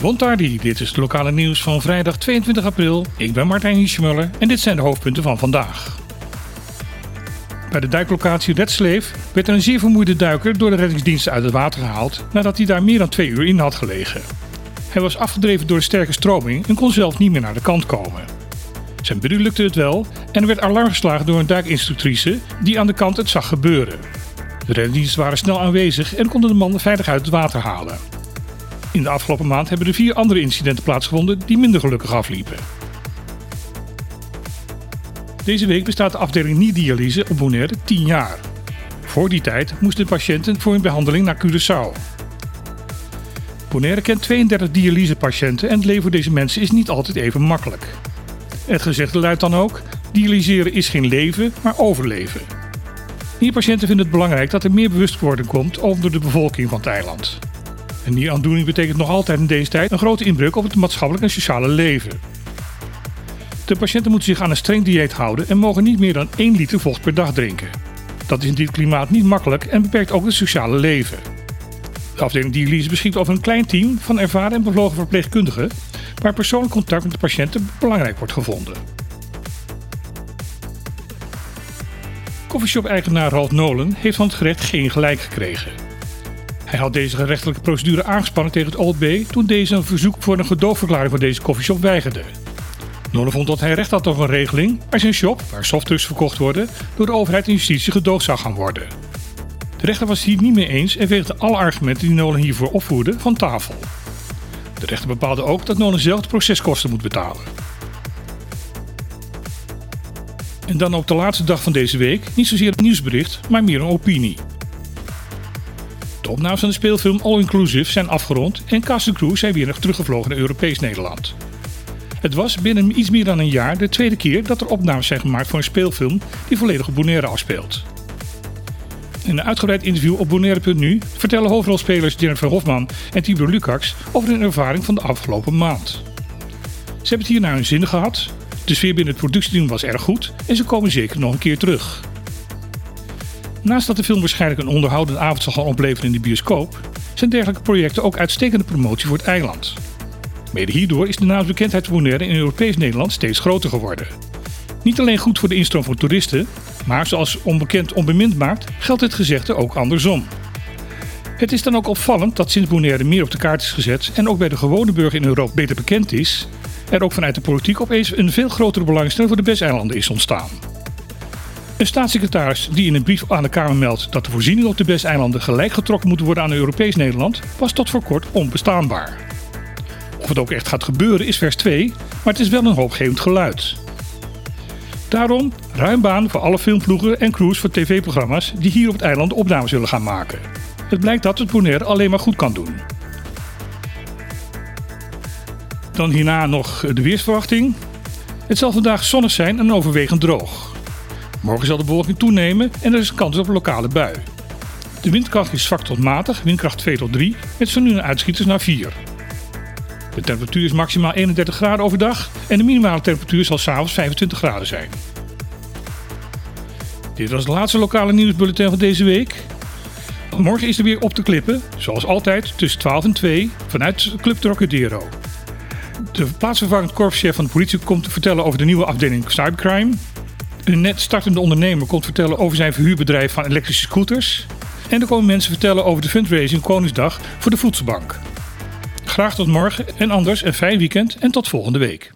Bontardi, dit is het lokale nieuws van vrijdag 22 april. Ik ben Martijn Hiesjemuller en dit zijn de hoofdpunten van vandaag. Bij de duiklocatie Red Sleef werd een zeer vermoeide duiker door de reddingsdiensten uit het water gehaald nadat hij daar meer dan twee uur in had gelegen. Hij was afgedreven door de sterke stroming en kon zelf niet meer naar de kant komen. Zijn broer lukte het wel en er werd alarm geslagen door een duikinstructrice die aan de kant het zag gebeuren. De reddingsdiensten waren snel aanwezig en konden de man veilig uit het water halen. In de afgelopen maand hebben er vier andere incidenten plaatsgevonden die minder gelukkig afliepen. Deze week bestaat de afdeling niet-dialyse op Bonaire 10 jaar. Voor die tijd moesten de patiënten voor hun behandeling naar Curaçao. Bonaire kent 32 dialysepatiënten en het leven voor deze mensen is niet altijd even makkelijk. Het gezegde luidt dan ook: dialyseren is geen leven, maar overleven. Nierpatiënten vinden het belangrijk dat er meer bewustwording komt over de bevolking van het eiland. Een nieraandoening betekent nog altijd in deze tijd een grote inbreuk op het maatschappelijk en sociale leven. De patiënten moeten zich aan een streng dieet houden en mogen niet meer dan 1 liter vocht per dag drinken. Dat is in dit klimaat niet makkelijk en beperkt ook het sociale leven. De afdeling dialyse beschikt over een klein team van ervaren en bevlogen verpleegkundigen, waar persoonlijk contact met de patiënten belangrijk wordt gevonden. Coffeeshop-eigenaar Ralph Nolan heeft van het gerecht geen gelijk gekregen. Hij had deze gerechtelijke procedure aangespannen tegen het OLB toen deze een verzoek voor een gedoogverklaring voor deze coffeeshop weigerde. Nolan vond dat hij recht had op een regeling waar zijn shop, waar softdrugs verkocht worden, door de overheid en justitie gedoogd zou gaan worden. De rechter was het hier niet mee eens en veegde alle argumenten die Nolan hiervoor opvoerde van tafel. De rechter bepaalde ook dat Nolan zelf de proceskosten moet betalen. En dan op de laatste dag van deze week niet zozeer een nieuwsbericht, maar meer een opinie. De opnames van de speelfilm All Inclusive zijn afgerond en cast crew zijn weer teruggevlogen naar Europees Nederland. Het was binnen iets meer dan een jaar de tweede keer dat er opnames zijn gemaakt voor een speelfilm die volledig op Bonaire afspeelt. In een uitgebreid interview op Bonaire.nu vertellen hoofdrolspelers Jennifer Hofman en Tibor Lukacs over hun ervaring van de afgelopen maand. Ze hebben het hier naar hun zin gehad, de sfeer binnen het productieteam was erg goed en ze komen zeker nog een keer terug. Naast dat de film waarschijnlijk een onderhoudende avond zal gaan opleveren in de bioscoop, zijn dergelijke projecten ook uitstekende promotie voor het eiland. Mede hierdoor is de naamsbekendheid van Bonaire in Europees Nederland steeds groter geworden. Niet alleen goed voor de instroom van toeristen, maar zoals onbekend onbemind maakt, geldt het gezegde ook andersom. Het is dan ook opvallend dat sinds Bonaire meer op de kaart is gezet en ook bij de gewone burger in Europa beter bekend is, er ook vanuit de politiek opeens een veel grotere belangstelling voor de Bes-eilanden is ontstaan. Een staatssecretaris die in een brief aan de Kamer meldt dat de voorzieningen op de Bes-eilanden gelijk getrokken moeten worden aan Europees Nederland, was tot voor kort onbestaanbaar. Of het ook echt gaat gebeuren is vers 2, maar het is wel een hoopgevend geluid. Daarom ruim baan voor alle filmploegen en crews voor tv-programma's die hier op het eiland opnames zullen gaan maken. Het blijkt dat het Bonaire alleen maar goed kan doen. Dan hierna nog de weersverwachting. Het zal vandaag zonnig zijn en overwegend droog. Morgen zal de bewolking toenemen en er is kans op lokale bui. De windkracht is zwak tot matig, windkracht 2 tot 3, met zo nu een uitschieters naar 4. De temperatuur is maximaal 31 graden overdag en de minimale temperatuur zal s'avonds 25 graden zijn. Dit was het laatste lokale nieuwsbulletin van deze week. Morgen is er weer op te klippen, zoals altijd tussen 12 en 2 vanuit Club Trocadero. De plaatsvervangend korpschef van de politie komt te vertellen over de nieuwe afdeling cybercrime. Een net startende ondernemer komt vertellen over zijn verhuurbedrijf van elektrische scooters. En er komen mensen vertellen over de fundraising Koningsdag voor de Voedselbank. Graag tot morgen en anders een fijn weekend en tot volgende week.